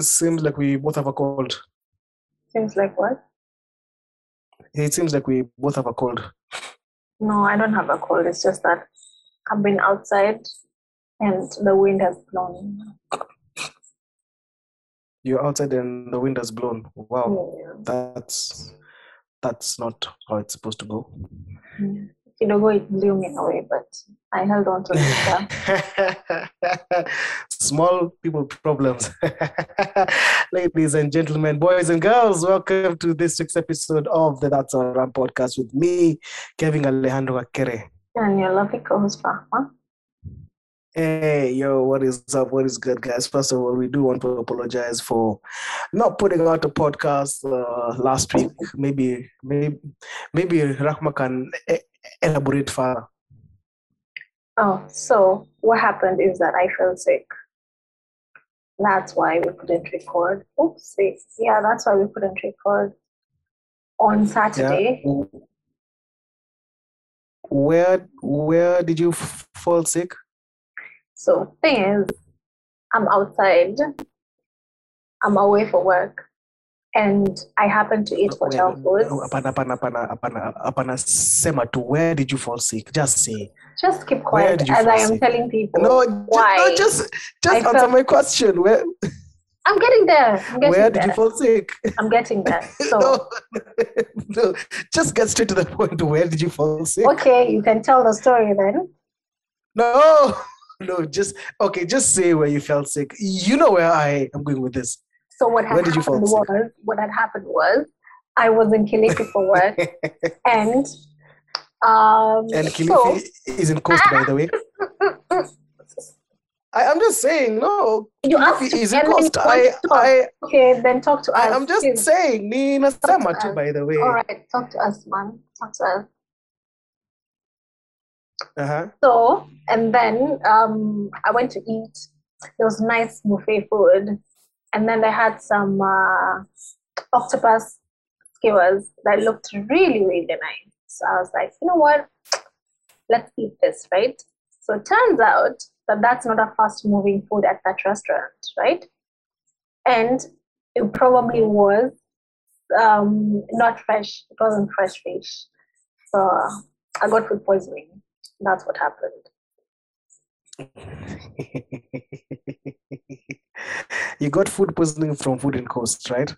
seems like we both have a cold. Seems like what? It seems like we both have a cold. No, I don't have a cold. It's just that I've been outside and the wind has blown. You're outside and the wind has blown. Wow, Yeah. that's that's not how it's supposed to go. Mm. Kidogo it blew me away, but I held on to it. Small people problems. Ladies and gentlemen, boys and girls, welcome to this week's episode of the That's Our Ram podcast with me, Kevin Alejandro Akere. And your lovely co-host. Hey, yo, what is up? What is good, guys? First of all, we do want to apologize for not putting out a podcast uh, last week. Maybe, maybe, maybe Rahma can e- elaborate further. Oh, so what happened is that I fell sick. That's why we couldn't record. Oops, yeah, that's why we couldn't record on Saturday. Yeah. Where, where did you f- fall sick? So thing is, I'm outside. I'm away for work, and I happen to eat hotel Where- food. Hapana, hapana, hapana, hapana, hapana. Sema tu. Where did you fall sick? Just say. Just keep quiet as I am sick? telling people. No, why? no, just, just I answer felt- my question. Where, I'm getting there. I'm getting where did you fall sick? I'm getting there. So no, no, just get straight to the point. Where did you fall sick? okay, you can tell the story then. No, no, just okay. Just say where you felt sick. You know where I am going with this. So what had Where did you happened sick? was what had happened was I was in Kilifi for work and um and so Kilifi is in coast, by the way. I, I'm just saying, no, You asked is in coast. I. I, okay, then talk to us. I'm just please. saying, ni nasema tu, us. by the way. All right, talk to us, man. Talk to us. Uh-huh. So, and then um, I went to eat. There was nice buffet food, and then they had some uh, octopus skewers that looked really, really nice. So I was like, you know what? Let's eat this, right? So it turns out that that's not a fast-moving food at that restaurant, right? And it probably was um, not fresh. It wasn't fresh fish. So I got food poisoning. That's what happened. you got food poisoning from food in coast, right?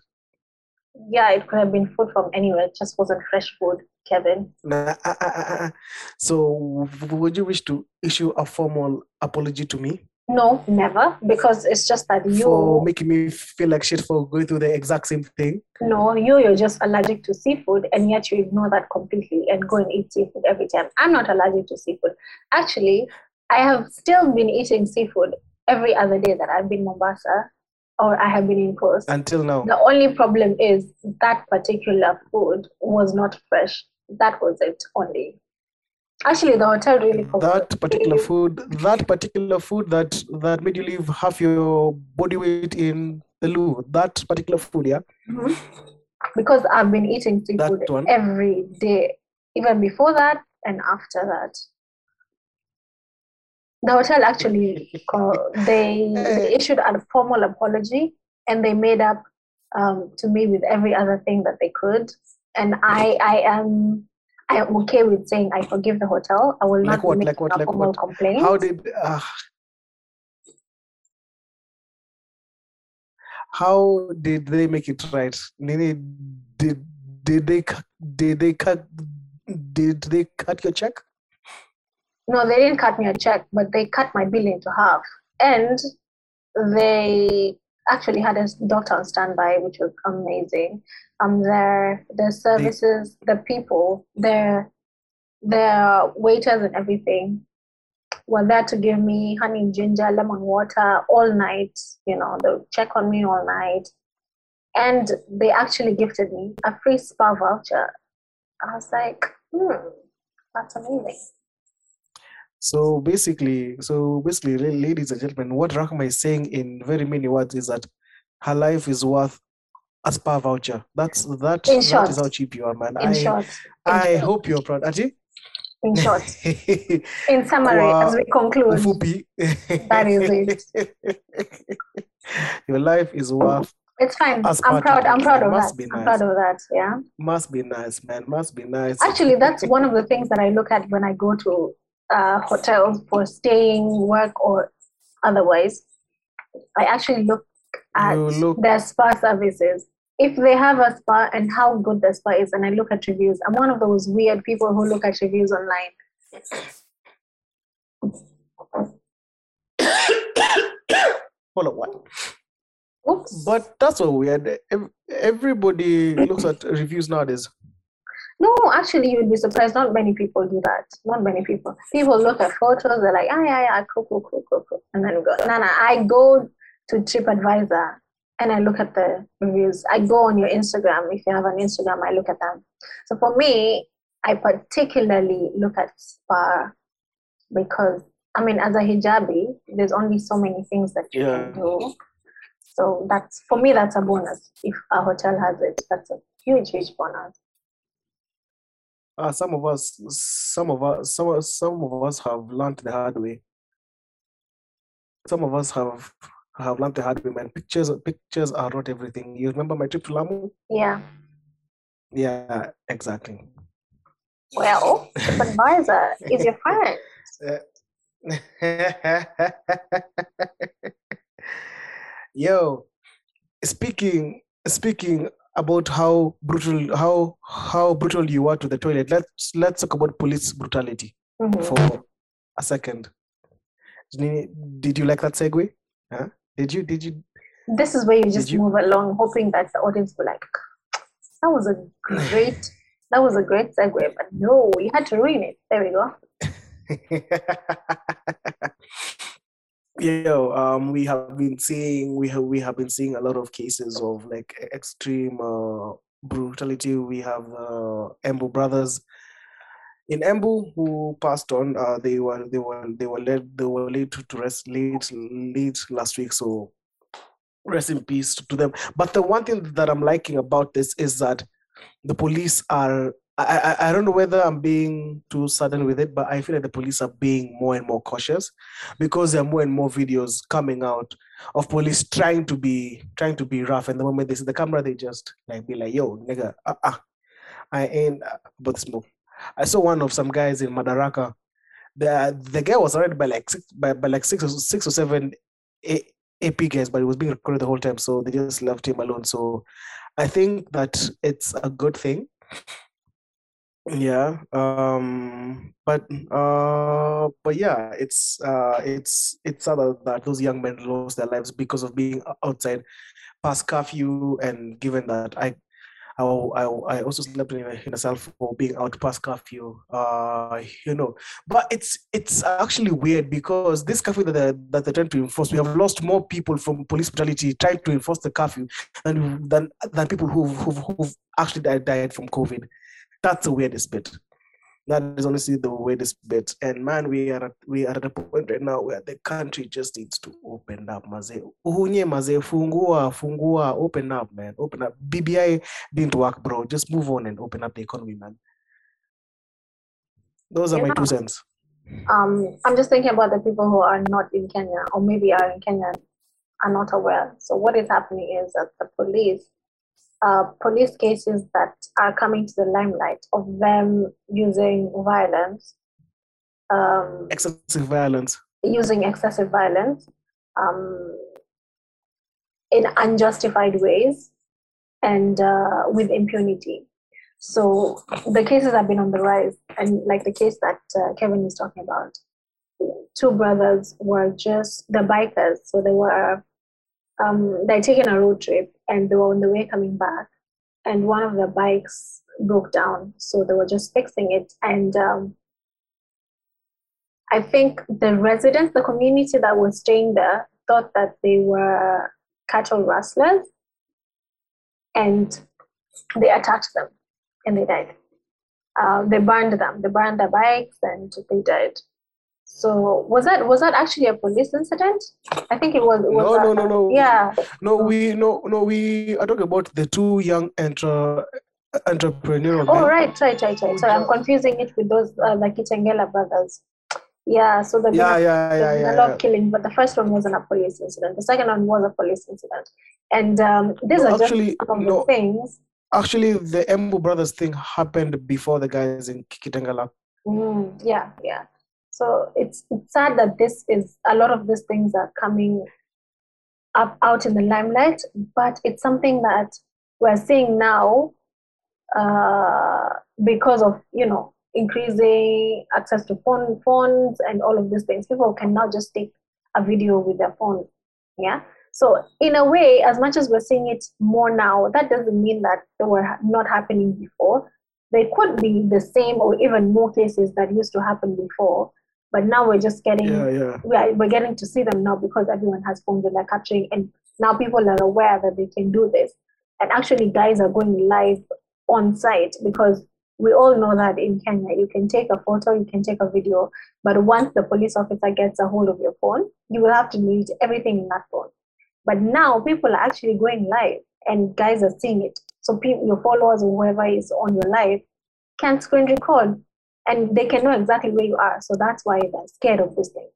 Yeah, it could have been food from anywhere. It just wasn't fresh food, Kevin. Nah, uh, uh, uh. So, would you wish to issue a formal apology to me No, never, because it's just that you for making me feel like shit for going through the exact same thing? no, you, you're just allergic to seafood, and yet you ignore that completely and go and eat seafood every time. I'm not allergic to seafood. Actually, I have still been eating seafood every other day that I've been in Mombasa or I have been in post. Until now. The only problem is that particular food was not fresh. That was it only. Actually, the hotel really that particular food that particular food that that made you leave half your body weight in the loo that particular food yeah Mhm. Because I've been eating That seafood every day, even before that and after that. The hotel actually they, they issued a formal apology and they made up um, to me with every other thing that they could. And I I am I am okay with saying I forgive the hotel. I will Like not what, make like what, a like formal what? complaint. how did uh, how did they make it right Nini, did did they did they cut did they cut your check No, they didn't cut me a check, but they cut my bill into half. And they actually had a doctor on standby, which was amazing. Um, their the services, the people, their their waiters and everything were there to give me honey, ginger, lemon water all night. You know, they'll check on me all night. And they actually gifted me a free spa voucher. I was like, hmm, that's amazing. So basically, so basically, ladies and gentlemen, what Rahma is saying in very many words is that her life is worth a spa voucher. That's that. In that short. is how cheap you are, man. In I short, in I short, hope you're proud, Aji. in short, in summary, as we conclude, That is it. Your life is worth It's fine. I'm proud. I'm proud of must that. be I'm nice. proud of that. Yeah. must be nice, man. Must be nice. Actually, that's one of the things that I look at when I go to uh, hotels for staying, work, or otherwise. I actually look at look- their spa services. If they have a spa and how good the spa is, and I look at reviews. I'm one of those weird people who look at reviews online. Hold on, what? Oops. But that's so weird. Everybody looks at reviews nowadays. No, actually, you'd be surprised. Not many people do that. Not many people. People look at photos. They're like, ah, yeah, yeah, cool, cool, cool, cool, cool, and then go. No, no. I go to TripAdvisor and I look at the reviews. I go on your Instagram. If you have an Instagram, I look at them. So for me, I particularly look at spa because I mean, as a hijabi, there's only so many things that you Yeah. can do. So that's for me, that's a bonus. If a hotel has it, that's a huge, huge bonus. Uh, some of us, some of us, some, some of us have learned the hard way. Some of us have have learned the hard way, man. Pictures, pictures are not everything. You remember my trip to Lamu? Yeah. Yeah, exactly. Well, TripAdvisor is your friend. Yo, speaking speaking about how brutal how how brutal you are to the toilet. Let's let's talk about police brutality Mhm. for a second. Did did you like that segue? Huh? Did you did you This is where you just you- move along, hoping that the audience will like, that was a great, that was a great segue, but no, you had to ruin it. There we go. Yo, um, we have been seeing we have we have been seeing a lot of cases of like extreme uh, brutality. We have uh, Embu brothers in Embu who passed on. Uh, they were they were they were led they were laid to, to rest late late last week. So rest in peace to them. But the one thing that I'm liking about this is that the police are I, I, I don't know whether I'm being too sudden with it, but I feel like the police are being more and more cautious because there are more and more videos coming out of police trying to be trying to be rough. And the moment they see the camera, they just like be like, "Yo, nigga, uh, uh I ain't uh, about this move." I saw one of some guys in Madaraka. The the guy was surrounded by like six by, by like six or six or seven A- AP guys, but he was being recorded the whole time, so they just left him alone. So I think that it's a good thing. Yeah. Um but uh but yeah, it's uh it's it's sad that those young men lost their lives because of being outside past curfew and given that I I, I, I also slept in a, in a cell for being out past curfew, uh, you know. But it's it's actually weird because this curfew that they're, that they're trying to enforce, we have lost more people from police brutality trying to enforce the curfew than than, than people who've, who've, who've actually died, died from COVID. That's the weirdest bit. That is honestly the weirdest bit. And man, we are at, we are at a point right now where the country just needs to open up, maze. Uhunye maze, fungua, fungua, open up, man. Open up. BBI didn't work, bro. Just move on and open up the economy, man. Those are my two cents. Um, I'm just thinking about the people who are not in Kenya or maybe are in Kenya are not aware. So what is happening is that the police, uh, police cases that are coming to the limelight of them using violence, um, Excessive violence. using excessive violence um, in unjustified ways and uh, with impunity. So the cases have been on the rise, and like the case that uh, Kevin is talking about, two brothers were just the bikers. So they were um, they're taking a road trip, and they were on the way coming back, and one of the bikes broke down. So they were just fixing it, and um, I think the residents, the community that was staying there, thought that they were cattle rustlers and they attacked them and they died. Uh, they burned them, they burned their bikes and they died. So was that was that actually a police incident? I think it was. it was No, a- no, no, no. Yeah, No, we no no we are talking about the two young entre, entrepreneurial Oh, men. right, right, right, right. Sorry, I'm confusing it with those uh, the Kitengela brothers. Yeah, so the yeah, yeah, yeah, yeah, a lot yeah. killing, but the first one wasn't a police incident. The second one was a police incident, and um, these No, are actually, just some of no. the things. Actually, the Embu brothers thing happened before the guys in Kitengela. Mm, yeah, yeah. So it's it's sad that this is a lot of these things are coming up out in the limelight, but it's something that we're seeing now uh, because of you know increasing access to phone phones and all of these things. People can now just take a video with their phone. Yeah. So in a way, as much as we're seeing it more now, that doesn't mean that they were not happening before. They could be the same or even more cases that used to happen before, but now we're just getting Yeah, yeah. we're, we're getting to see them now because everyone has phones and they're capturing and now people are aware that they can do this. And actually guys are going live on site because we all know that in kenya you can take a photo you can take a video but once the police officer gets a hold of your phone you will have to delete everything in that phone. But now people are actually going live and guys are seeing it. So people, your followers or whoever is on your live can screen record and they can know exactly where you are. So that's why they're scared of this thing.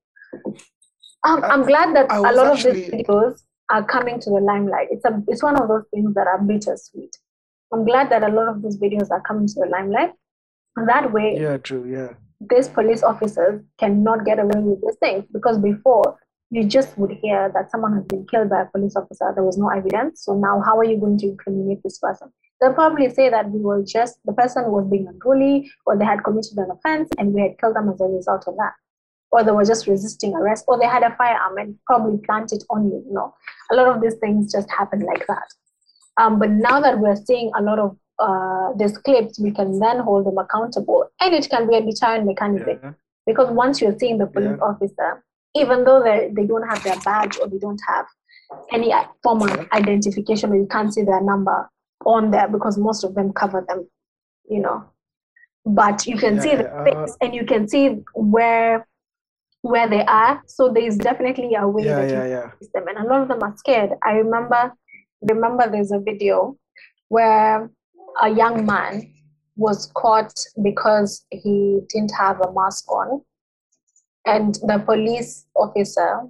Um, I'm glad that a lot of these videos are coming to the limelight. It's a it's one of those things that are bittersweet. I'm glad that a lot of these videos are coming to the limelight. And that way, Yeah, true. Yeah. these police officers cannot get away with these things because before you just would hear that someone has been killed by a police officer, there was no evidence. So now, how are you going to incriminate this person? They'll probably say that we were just the person was being unruly, or they had committed an offense and we had killed them as a result of that, or they were just resisting arrest, or they had a firearm and probably planted on you. You know, a lot of these things just happen like that. Um, but now that we're seeing a lot of uh, these clips, we can then hold them accountable, and it can be a deterrent mechanism Yeah. because once you're seeing the police Yeah. officer, even though they they don't have their badge or they don't have any i- form of identification, or you can't see their number on there because most of them cover them, you know. But you can Yeah, see the yeah, uh, face and you can see where where they are. So there is definitely a way Yeah, that yeah, you yeah. them, and a lot of them are scared. I remember remember there's a video where a young man was caught because he didn't have a mask on and the police officer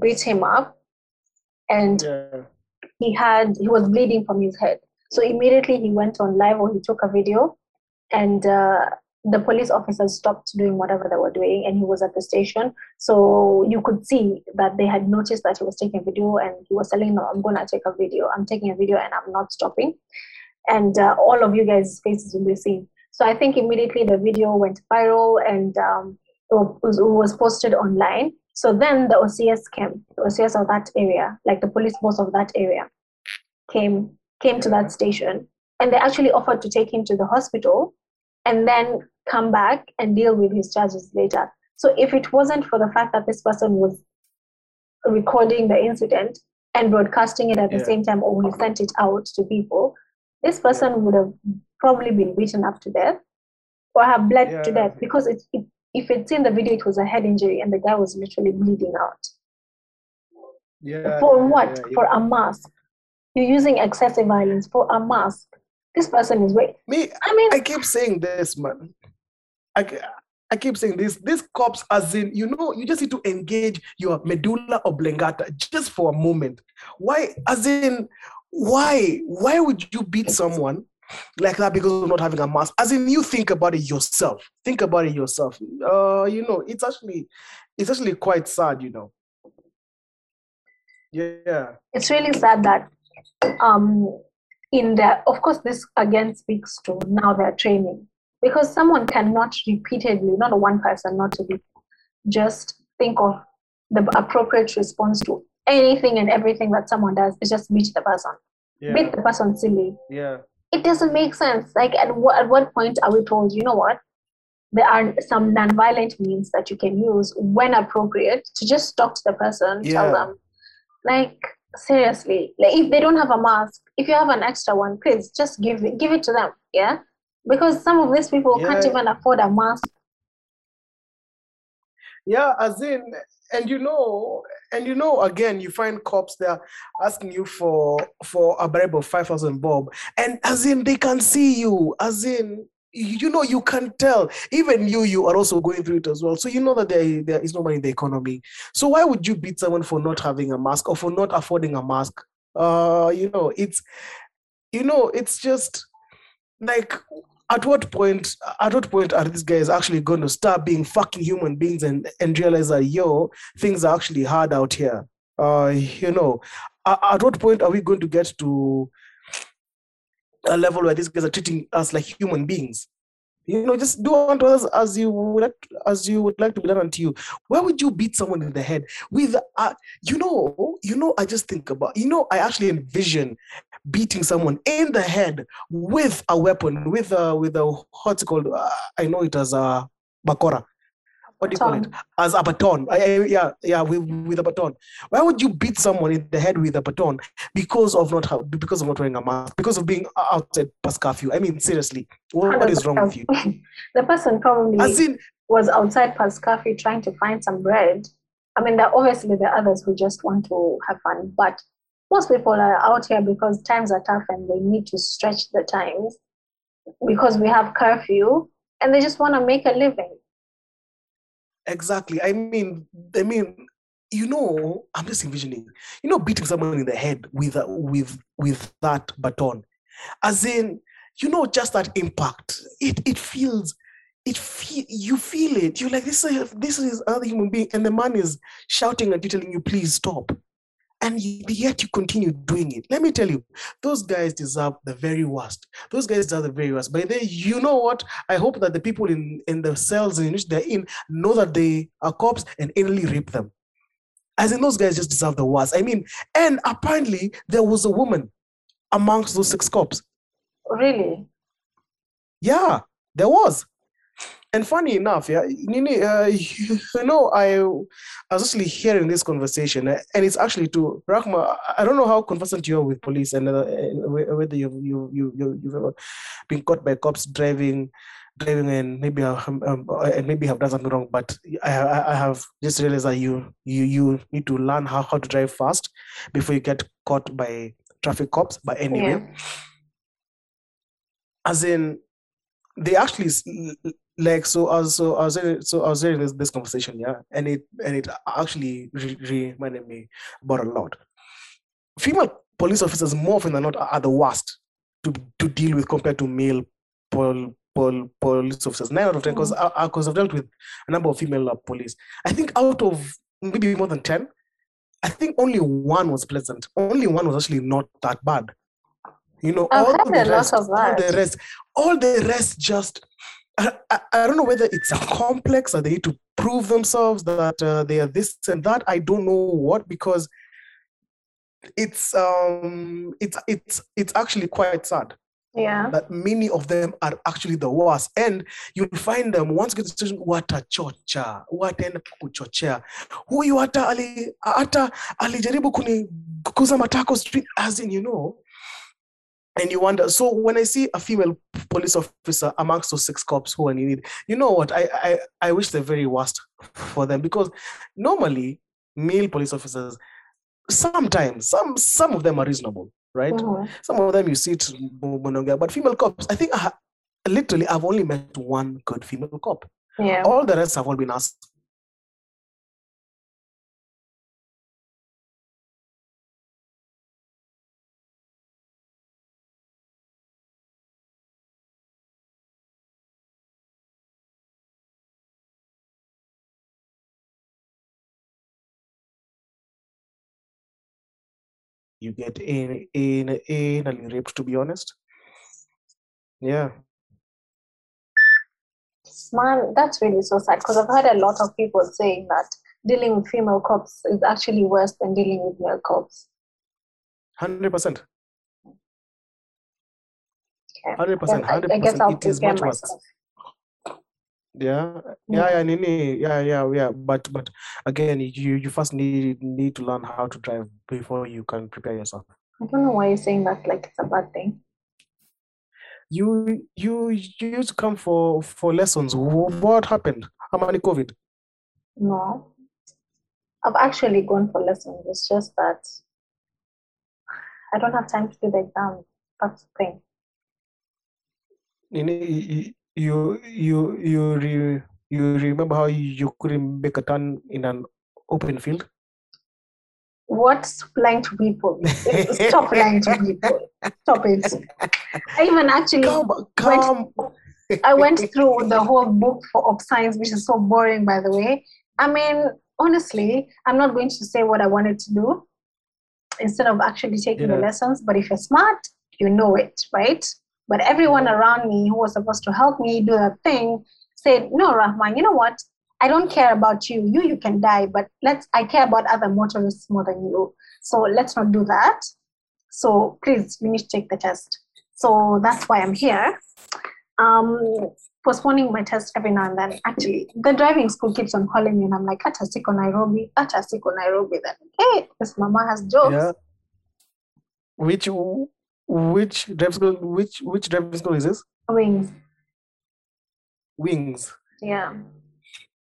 beat him up and Yeah. He had he was bleeding from his head. So immediately he went on live or he took a video and uh, the police officers stopped doing whatever they were doing and he was at the station. So you could see that they had noticed that he was taking a video and he was telling them i'm to take a video. I'm taking a video and i'm not stopping. And uh, all of you guys faces will be seen. So i think immediately the video went viral and um, was posted online so then the ocs came the ocs of that area like the police boss of that area came came to that station. And they actually offered to take him to the hospital and then come back and deal with his charges later. So if it wasn't for the fact that this person was recording the incident and broadcasting it at the same time or he sent it out to people this person would have probably been beaten up to death or have bled to death because it, it if it's in the video it was a head injury and the guy was literally bleeding out Yeah. for what yeah, yeah. for a mask you're using excessive violence for a mask this person is wait Me, i mean I keep saying this, man. I, I keep saying this. These cops, as in, you know, you just need to engage your medulla oblongata just for a moment. Why, as in, why, why would you beat someone like that because of not having a mask? As in, you think about it yourself. Think about it yourself. Uh, you know, it's actually, it's actually quite sad. You know. Yeah. it's really sad that um in the of course this again speaks to now their training because someone cannot repeatedly not one person not to be just think of the appropriate response to anything and everything that someone does is just beat the person beat Yeah. the person silly Yeah. It doesn't make sense. Like at what, at what point are we told you know what? There are some non-violent means that you can use when appropriate to just talk to the person tell them. Like seriously. Like if they don't have a mask if you have an extra one please just give it give it to them yeah? Because some of these people can't even afford a mask Yeah, as in, and you know, and you know, again, you find cops there asking you for for a bribe of five thousand bob, and as in, they can see you, as in, you know you can tell. Even you you are also going through it as well. So you know that there, there is no money in the economy. So why would you beat someone for not having a mask or for not affording a mask? Uh you know it's you know it's just like at what point at what point are these guys actually going to start being fucking human beings and and realize that yo things are actually hard out here uh you know at, at what point are we going to get to a level where these guys are treating us like human beings. You know, just do unto others as you would like, as you would like to be done unto you. Why would you beat someone in the head with, uh, you know, you know? I just think about, you know, I actually envision beating someone in the head with a weapon, with a with a what's called? Uh, I know it as a bakora what do you call it? As a baton. I, I, yeah yeah with, with a baton. Why would you beat someone in the head with a baton? Because of not because of not wearing a mask. Because of being outside past curfew i mean seriously. What, what is wrong with you? The person probably in, was outside past curfew trying to find some bread. I mean there obviously there are others who just want to have fun but most people are out here because times are tough and they need to stretch the times because we have curfew and they just want to make a living Exactly. I mean, I mean, you know, I'm just envisioning, you know, beating someone in the head with uh, with with that baton, as in, you know, just that impact. It it feels, it feel you feel it. You're like this is this is another human being, and the man is shouting you, telling you, please stop and yet you continue doing it. Let me tell you, those guys deserve the very worst. Those guys deserve the very worst. But then, you know what? I hope that the people in, in the cells in which they're in know that they are cops and anally rape them. As in, those guys just deserve the worst. I mean, and apparently there was a woman amongst those six cops. Really? Yeah, there was. And funny enough, yeah, Nini, uh, you, know, I, I was actually hearing this conversation, uh, and it's actually to Rahma. I don't know how conversant you are with police, and uh, whether you've you you you you've ever been caught by cops driving, driving, and maybe um, um, and maybe have done something wrong. But I I have just realized that you you you need to learn how how to drive fast before you get caught by traffic cops. But anyway, yeah. as in they actually like so I was so I was in, so I was in this, this conversation yeah and it and it actually re- reminded me about a lot. Female police officers more often than not are the worst to to deal with compared to male pol, pol, police officers. Nine out of ten because mm. because I've dealt with a number of female uh, police. I think out of maybe more than 10 I think only one was pleasant. Only one was actually not that bad you know I've all the rest, all the rest all the rest just I, I, I, don't know whether it's a complex or they need to prove themselves that uh, they are this and that. I don't know what because it's um it's it's it's actually quite sad. Yeah. That many of them are actually the worst. And you'll find them once you get to the station, watachocha, wataenda kuchochea. Huyu hata ali hata alijaribu kuni kuza matako street as in you know and you wonder so when i see a female police officer amongst those six cops who are needed you know what? I i, I wish the very worst for them because normally male police officers sometimes some some of them are reasonable right? Mm-hmm. some of them you see it but female cops i think I, literally i've only met one good female cop. Yeah. All the rest have all been asked you get in in in anally raped to be honest. Yeah. Man that's really so sad because i've heard a lot of people saying that dealing with female cops is actually worse than dealing with male cops. 100% 100% 100% I, guess I'll it is much worse yeah yeah yeah. nini yeah yeah yeah but but again you you first need need to learn how to drive before you can prepare yourself. I don't know why you're saying that like it's a bad thing. You you you used to come for for lessons. What happened? How many covid? No. I've actually gone for lessons. It's just that i don't have time to do the exam. That's the thing you you you re, you remember how you couldn't make a turn in an open field? What's lying to people? Stop lying to people. Stop it. I even actually Come, come. went, I went through the whole book for of science, which is so boring, by the way. I mean, honestly, I'm not going to say what I wanted to do instead of actually taking the lessons. But if you're smart, you know it, right? But everyone around me who was supposed to help me do that thing said, No, Rahman, you know what? I don't care about you. You you can die, but let's I care about other motorists more than you. So let's not do that. So please we need to take the test. So that's why I'm here. Um postponing my test every now and then. Actually, the driving school keeps on calling me and I'm like, Ata siko Nairobi, Ata siko Nairobi. Then hey, this mama has jokes. Yeah. Which which driving school? Which which driving school is this? Wings. Wings. Yeah.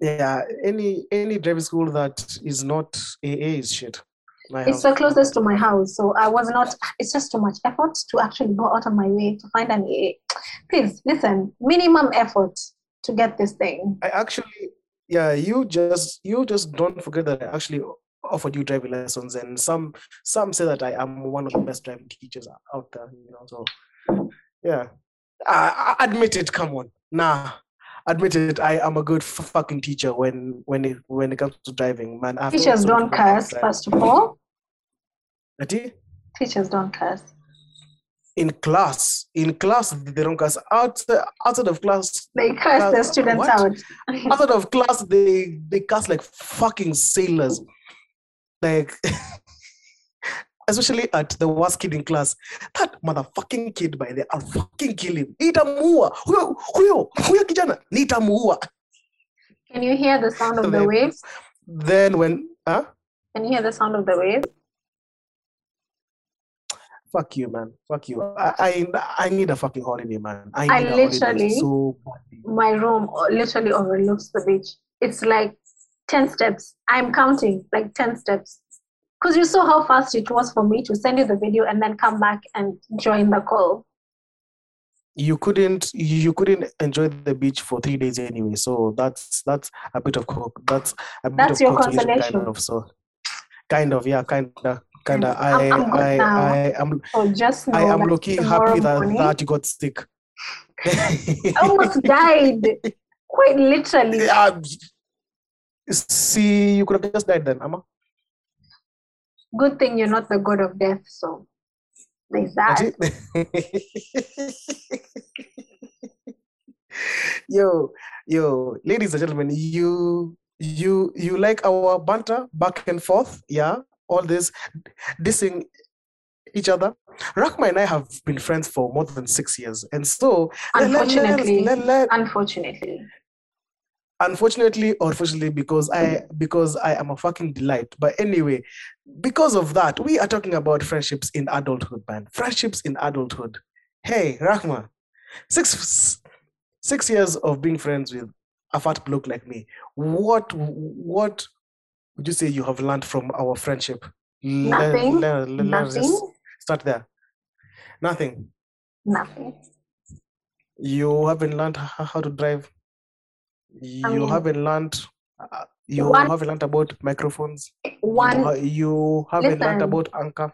Yeah. Any any driving school that is not AA is shit. My It's house. the closest to my house. So I was not, it's just too much effort to actually go out of my way to find an AA. Please listen, minimum effort to get this thing. I actually, yeah, you just you just don't forget that I actually offered you driving lessons, and some some say that I am one of the best driving teachers out there. You know, so yeah, I, I admit it. Come on, nah, admit it. I am a good fucking teacher when when it when it comes to driving, man. I've Teachers don't learned how to curse, first of all. Ati? Teachers don't curse. In class, in class, they don't curse. Outside, outside of class, They curse their students what? out. outside of class, they they cast like fucking sailors. Like, especially at the worst kid in class. That motherfucking kid by there, I'll fucking kill him. Nitamuua. Huyo, huyo, huyo kijana, nitamuua. Can you hear the sound of the waves? Then when, huh? Can you hear the sound of the waves? Fuck you, man. Fuck you. I, I, I need a fucking holiday, man. I I need a holiday literally- so. My room literally overlooks the beach. It's like 10 steps. I'm counting like 10 steps. Because you saw how fast it was for me to send you the video and then come back and join the call. You couldn't, you couldn't enjoy the beach for three days anyway. So that's that's a bit of. That's a bit That's of your consolation, kind of. So, kind of, yeah, kind of, kind of. I, I'm- I'm I, now. I am, So just I am lucky happy that morning, that you got sick. I almost died. Quite literally. Yeah, See, you could have just died then, Amma. Good thing you're not the god of death. So there's that. Yo, yo, ladies and gentlemen, you you you like our banter back and forth, yeah? All this dissing each other. Rahma and I have been friends for more than six years, and so let- let- Unfortunately. let- let- Unfortunately. Unfortunately or fortunately because i because i am a fucking delight. But anyway because of that we are talking about friendships in adulthood man. Friendships in adulthood. Hey rahma six six years of being friends with a fat bloke like me what what would you say you have learned from our friendship? Nothing. let- let- Nothing. start there. Nothing. Nothing. you haven't learned how to drive you mean, haven't learned uh, you one- haven't learned about microphones you, One ha- you haven't learned about anchor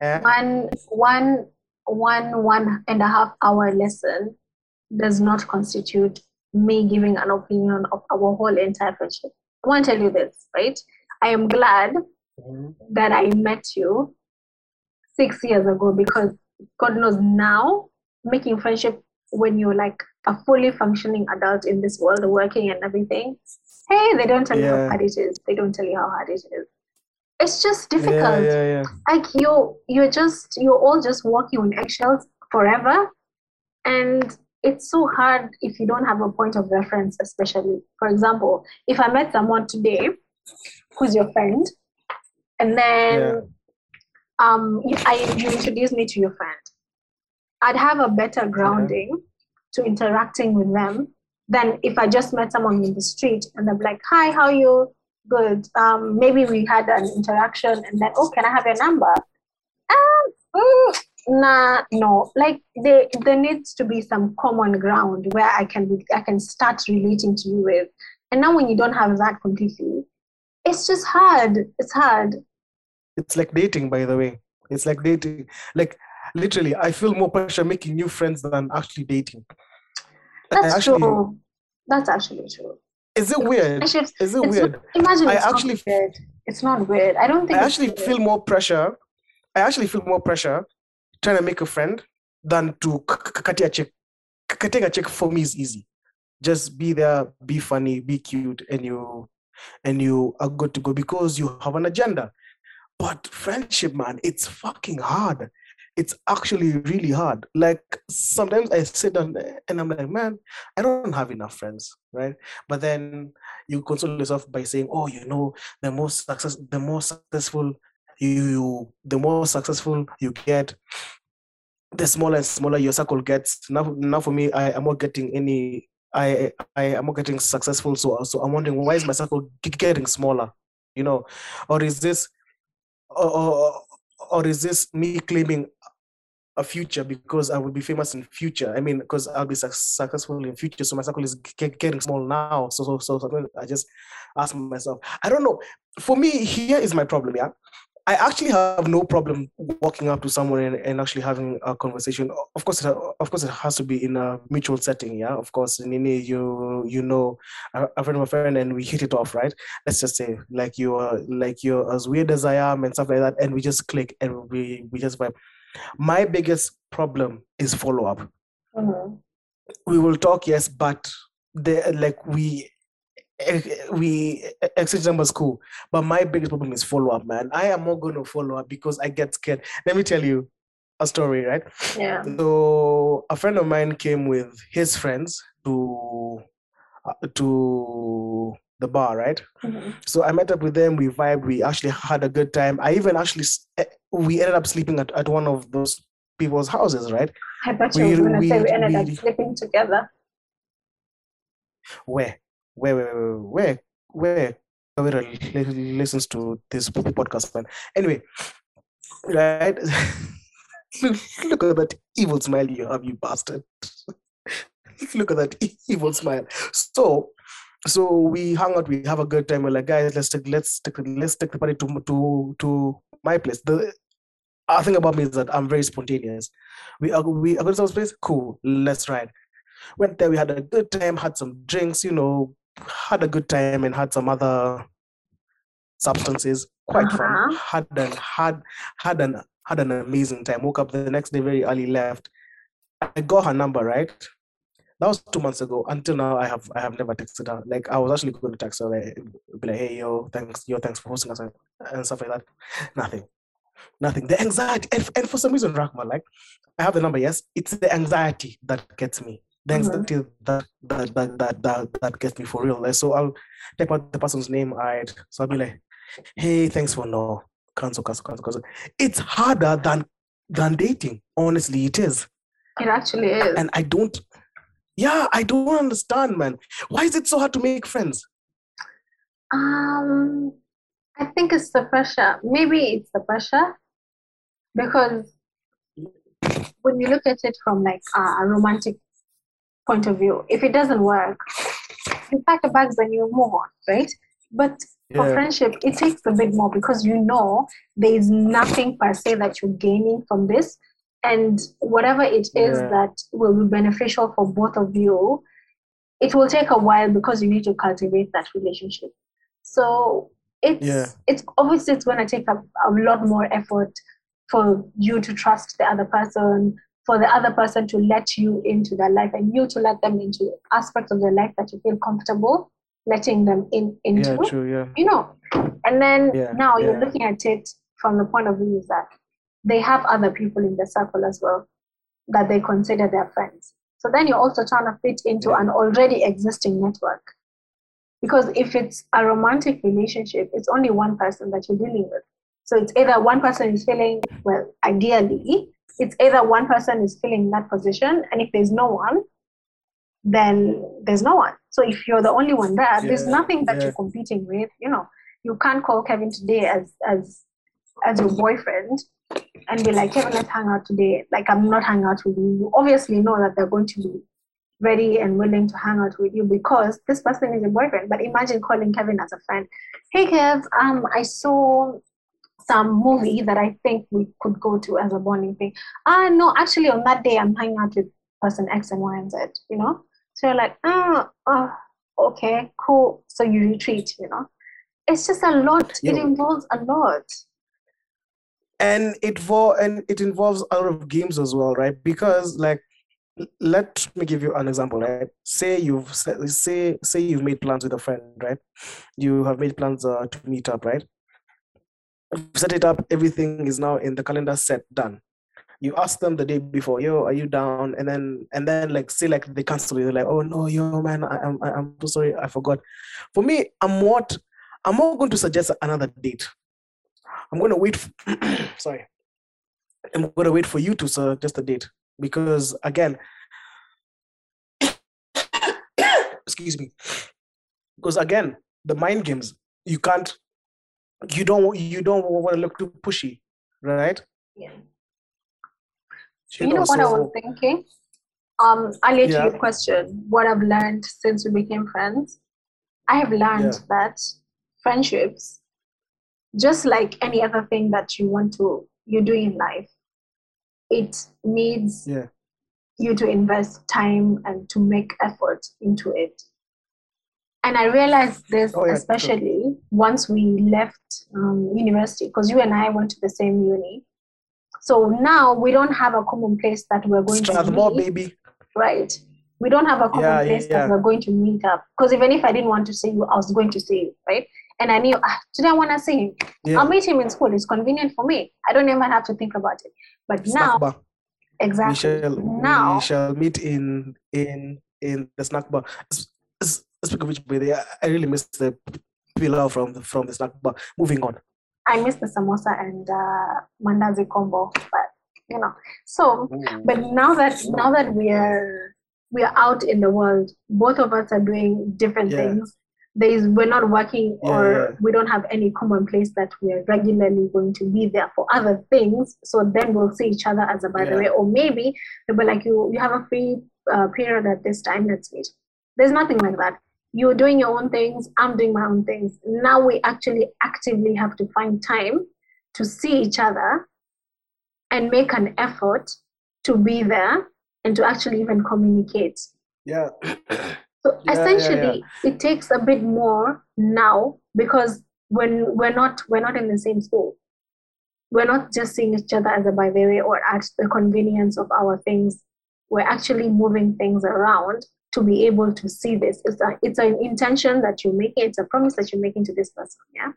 eh? one one one one and a half hour lesson does not constitute me giving an opinion of our whole entire friendship. I want to tell you this, right? I am glad Mhm. that I met you six years ago because God knows now making friendship when you're like a fully functioning adult in this world, working and everything. Hey, they don't tell you how hard it is. They don't tell you how hard it is. It's just difficult yeah yeah like you you're just you're all just walking on eggshells forever and it's so hard if you don't have a point of reference especially for example if i met someone today who's your friend and then Yeah. um you, I, you introduce me to your friend i'd have a better grounding to interacting with them than if i just met someone in the street and they're like hi how are you good um maybe we had an interaction and then oh can i have your number um, mm, nah, no. Like there, there needs to be some common ground where I can be, I can start relating to you with. And now when you don't have that completely, it's just hard. It's hard. It's like dating, by the way. It's like dating. Like literally, I feel more pressure making new friends than actually dating. That's actually, true. That's actually true. Is it weird? Is it it's weird? Imagine I actually- not weird. It's not weird. I don't I think it's actually feel more pressure. I actually feel more pressure trying to make a friend than to k- katia check. a check for me is easy. Just be there, be funny, be cute, and you and you are good to go because you have an agenda. But friendship, man, it's fucking hard. It's actually really hard. Like sometimes I sit down and I'm like, man, I don't have enough friends, right? But then you console yourself by saying, oh, you know, the more success, the more successful you, the more successful you get, the smaller and smaller your circle gets. Now, now for me, I am not getting any. I I am not getting successful. So so I'm wondering why is my circle getting smaller? You know, or is this, or or, or is this me claiming a future because I will be famous in future? I mean, because I'll be suc successful in future, so my circle is g- getting small now. So so so sometimes I just ask myself, I don't know. For me, here is my problem. Yeah, I actually have no problem walking up to someone and, and actually having a conversation. Of course, it, of course, it has to be in a mutual setting. Yeah, of course, Nini, you you know a, friend of a friend, and we hit it off, right? Let's just say like you're like you're as weird as I am and stuff like that, and we just click and we we just vibe. My biggest problem is follow up. Mhm. We will talk, yes, but the like we eh, we exchange numbers cool but my biggest problem is follow up man i am not going to follow up because i get scared let me tell you a story right Yeah. so a friend of mine came with his friends to uh, to the bar right Mhm. so i met up with them we vibed we actually had a good time i even actually eh, we ended up sleeping at, at one of those people's houses right? I bet you We- were gonna say we- we ended up sleeping together. where? Where where where where where listens to this podcast man? Anyway right? Look, at that evil smile you have you bastard. Look at that evil smile. So so we hung out we have a good time. We're like guys let's take let's take let's take the party to to to my place. The other thing about me is that i'm very spontaneous. We are we are going to some place? Cool let's ride. Went there we had a good time had some drinks you know had a good time and had some other substances. Quite fun. Uh-huh. had an had had an had an amazing time. Woke up the next day very early left. I got her number right? That was two months ago. Until now i have i have never texted her. Like i was actually going to text her like be like hey yo thanks yo thanks for hosting us and stuff like that. Nothing nothing the anxiety and, and for some reason Rahma, like i have the number yes it's the anxiety that gets me the Mhm. anxiety that, that, that that that that gets me for real like so i'll type out the person's name right so i'll be like hey thanks for no cancel cancel cancel cancel it's harder than than dating honestly it is It actually is. and I don't. Yeah, I don't understand, man. Why is it so hard to make friends? Um, I think it's the pressure. Maybe it's the pressure because when you look at it from like a, romantic point of view, if it doesn't work, you pack your bags and you move on, right? But for friendship, it takes a bit more because you know there is nothing per se that you're gaining from this, and whatever it is Yeah. that will be beneficial for both of you, it will take a while because you need to cultivate that relationship. So it's Yeah. it's obviously it's going to take a, a lot more effort for you to trust the other person, for the other person to let you into their life, and you to let them into aspects of their life that you feel comfortable letting them in into Yeah, true. Yeah. you know and then Yeah, now you're looking at it from the point of view is that they have other people in the circle as well that they consider their friends so then you're also trying to fit into Yeah. an already existing network because if it's a romantic relationship it's only one person that you're dealing with so it's either one person is feeling well ideally it's either one person is filling that position and if there's no one then there's no one so if you're the only one there there's nothing that yeah. you're competing with you know you can't call kevin today as as as your boyfriend and be like, Kevin, let's hang out today. Like, I'm not hanging out with you. You obviously know that they're going to be ready and willing to hang out with you because this person is your boyfriend. But imagine calling Kevin as a friend. Hey, Kev, um, I saw some movie that I think we could go to as a bonding thing. Ah, uh, no, actually, on that day, I'm hanging out with person X and Y and Z, you know? So you're like, oh, oh okay, cool. So you retreat, you know? It's just a lot. It involves a lot and it vo- and it involves a lot of games as well, right? Because like let me give you an example right? Say you've say say you've made plans with a friend right? You have made plans uh, to meet up right? Set it up everything is now in the calendar set done. You ask them the day before yo are you down? And then and then like say like they cancel they're like oh no yo man I, am i'm so sorry i forgot. For me i'm what i'm not going to suggest another date. I'm going to wait. For, sorry, I'm going to wait for you to suggest a date because again, excuse me, because again, the mind games you can't, you don't, you don't want to look too pushy, right? Yeah. You, you know, know, what so, I was thinking? Um, I'll let yeah. you question what I've learned since we became friends. I have learned yeah. that friendships just like any other thing that you want to you do in life it needs yeah. you to invest time and to make effort into it and i realized this oh, yeah, especially sure. once we left um, university because you and i went to the same uni so now we don't have a common place that we're going Strathmore, to meet. baby right we don't have a common yeah, place that we're going to meet up because even if i didn't want to see you i was going to see you right and I knew ah, today I want to see him. Yeah. I'll meet him in school. It's convenient for me. I don't even have to think about it. But now, bar. exactly. We shall, now we shall meet in in in the snack bar. Speaking of which, I really miss the pilau from the, from the snack bar. Moving on. I miss the samosa and uh, mandazi combo, but you know. So, Ooh. but now that now that we are we are out in the world, both of us are doing different yeah. things there is we're not working yeah, or yeah. we don't have any common place that we're regularly going to be there for other things. So then we'll see each other as a by the way. Or maybe they'll be like you you have a free uh, period at this time let's meet. There's nothing like that. You're doing your own things i'm doing my own things. Now we actually actively have to find time to see each other and make an effort to be there and to actually even communicate. Yeah So yeah, essentially, yeah, it takes a bit more now because when we're not we're not in the same school, we're not just seeing each other as a by the way or at the convenience of our things. We're actually moving things around to be able to see this. It's a, it's an intention that you're making. It's a promise that you're making to this person. Yeah.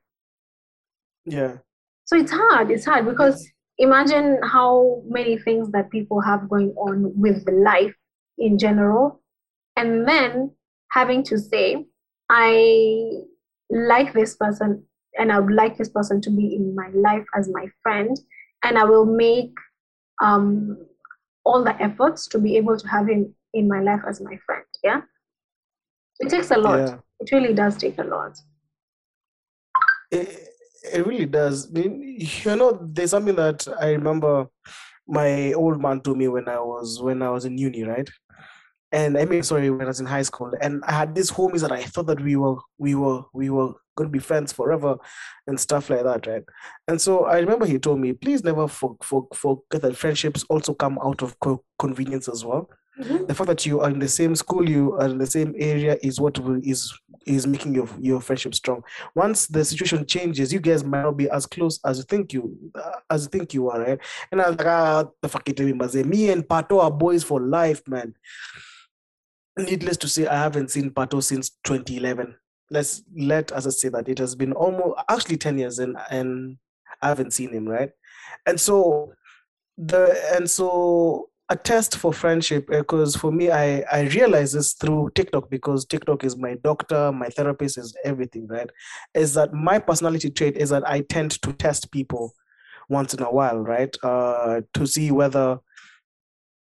Yeah. So it's hard. It's hard because imagine how many things that people have going on with life in general and then having to say i like this person and i would like this person to be in my life as my friend and i will make um, all the efforts to be able to have him in my life as my friend yeah? It takes a lot. Yeah. it really does take a lot. It, it really does. You know there's something that i remember my old man told me when i was when i was in uni right and I mean, sorry, when I was in high school, and I had these homies that I thought that we were, we were, we were going to be friends forever, and stuff like that, right? And so I remember he told me, please never for, for, forget that friendships also come out of co- convenience as well. Mm-hmm. The fact that you are in the same school, you are in the same area, is what will, is is making your your friendship strong. Once the situation changes, you guys might not be as close as you think you uh, as you think you are, right? And I was like, ah, the fuck it, me and Pato are boys for life, man needless to say, I haven't seen Pato since 2011. Let's let us say that it has been almost actually 10 years and and I haven't seen him, right? And so the and so a test for friendship because for me I I realize this through TikTok because TikTok is my doctor, my therapist is everything, right? Is that my personality trait is that I tend to test people once in a while, right? Uh, to see whether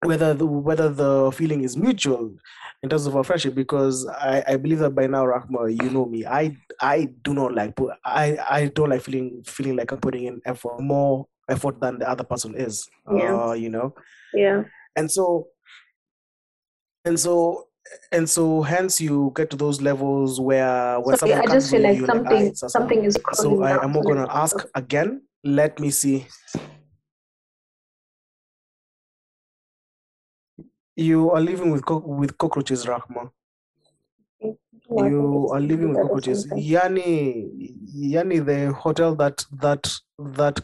whether the, whether the feeling is mutual in terms of our friendship because I, I believe that by now Rahma you know me I I do not like put I I don't like feeling feeling like I'm putting in effort more effort than the other person is. Yeah. Uh, you know, Yeah. and so and so and so hence you get to those levels where when Sorry, someone I comes just feel like something ah, it's a- something is so I, am to gonna ask again. Let me see. You are living with co- with cockroaches, Rahma. You are living with cockroaches. Yani, Yani, the hotel that that that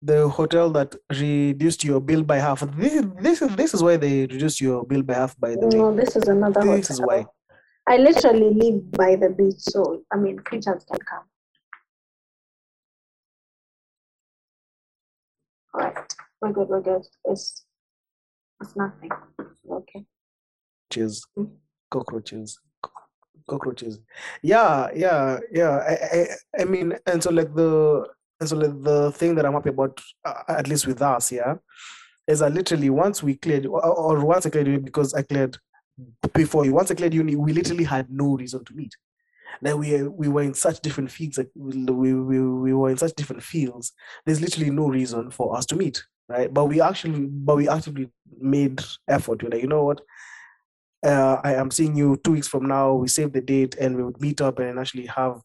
the hotel that reduced your bill by half. This this is this is why they reduced your bill by half. By the way, No, this is another this is why. I literally live by the beach, so I mean, creatures can come. All right, we're good. We're good. It's it's nothing. Okay. cockroaches Mm. cockroaches. Co- cockroaches. Yeah yeah yeah. I, I i mean and so like the and so like the thing that i'm happy about uh, at least with us yeah is that literally once we cleared or, or once i cleared uni because i cleared before you once i cleared uni we literally had no reason to meet. Like we we were in such different fields like we, we we were in such different fields. There's literally no reason for us to meet right but we actually but we actively made effort we're like you know what uh, I am seeing you two weeks from now. We save the date and we would meet up and actually have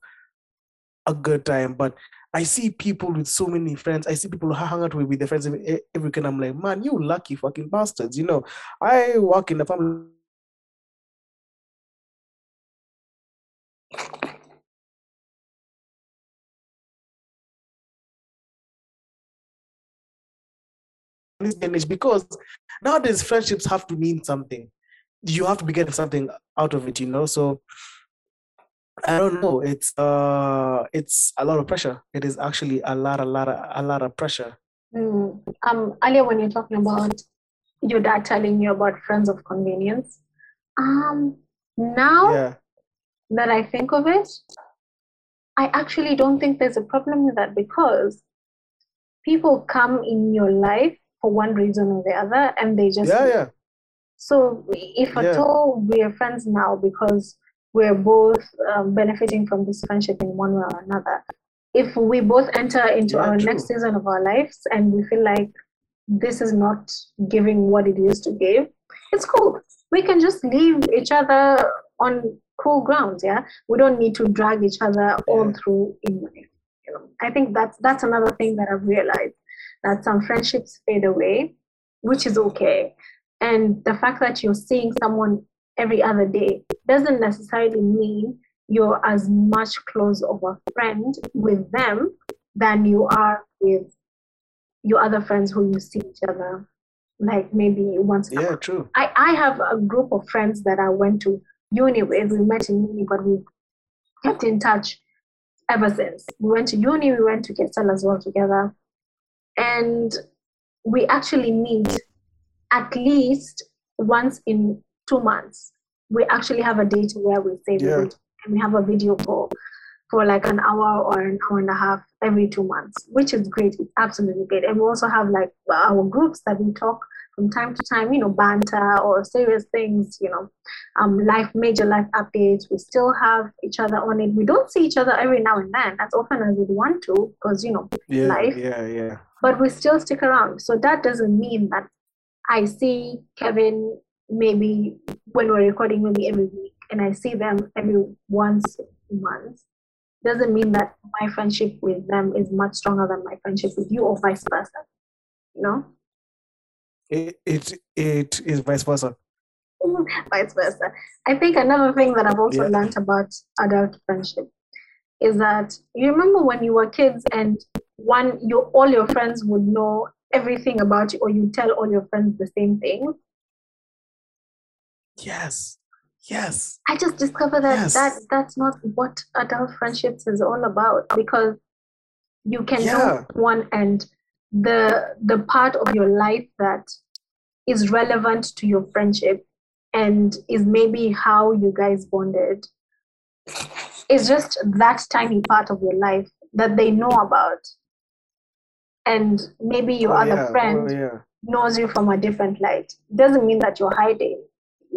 a good time. But I see people with so many friends. I see people who hang out with, with their friends every, every weekend. I'm like, man, you lucky fucking bastards. You know, I work in a family. This day and age because nowadays friendships have to mean something. You have to be getting something out of it, you know. So I don't know. It's uh, it's a lot of pressure. It is actually a lot, a lot, of, a lot of pressure. Mm. Um, earlier when you're talking about your dad telling you about friends of convenience, um, now Yeah, that I think of it, I actually don't think there's a problem with that because people come in your life for one reason or the other, and they just yeah, yeah, So if at all we are friends now because we're both um, benefiting from this friendship in one way or another, if we both enter into Yeah, our true. next season of our lives and we feel like this is not giving what it used to give, it's cool. We can just leave each other on cool grounds. Yeah, we don't need to drag each other all Yeah. through in life. You know, I think that's that's another thing that I've realized that some friendships fade away, which is okay. And the fact that you're seeing someone every other day doesn't necessarily mean you're as much close of a friend with them than you are with your other friends who you see each other like maybe once a yeah, true. I, I have a group of friends that I went to uni with. We met in uni, but we kept in touch ever since. We went to uni, we went to Quetzal as well together. And we actually meet at least once in two months. We actually have a date where we say we Yeah. and we have a video call for like an hour or an hour and a half every two months, which is great. It's absolutely great. And we also have like our groups that we talk from time to time, you know, banter or serious things, you know, um, life, major life updates. We still have each other on it. We don't see each other every now and then as often as we want to, because, you know, Yeah, life. yeah, yeah. but we still stick around. So that doesn't mean that I see Kevin maybe when we're recording maybe every week and I see them every once a month. Doesn't mean that my friendship with them is much stronger than my friendship with you or vice versa. You know? It it it is vice versa. vice versa. I think another thing that I've also Yeah. learned about adult friendship is that you remember when you were kids and one you all your friends would know everything about you or you tell all your friends the same thing. Yes, yes. I just discovered that Yes. that that's not what adult friendships is all about because you can Yeah. know one and the the part of your life that is relevant to your friendship and is maybe how you guys bonded is just that tiny part of your life that they know about and maybe your Oh, other yeah, oh, friend Oh, yeah. knows you from a different light. Doesn't mean that you're hiding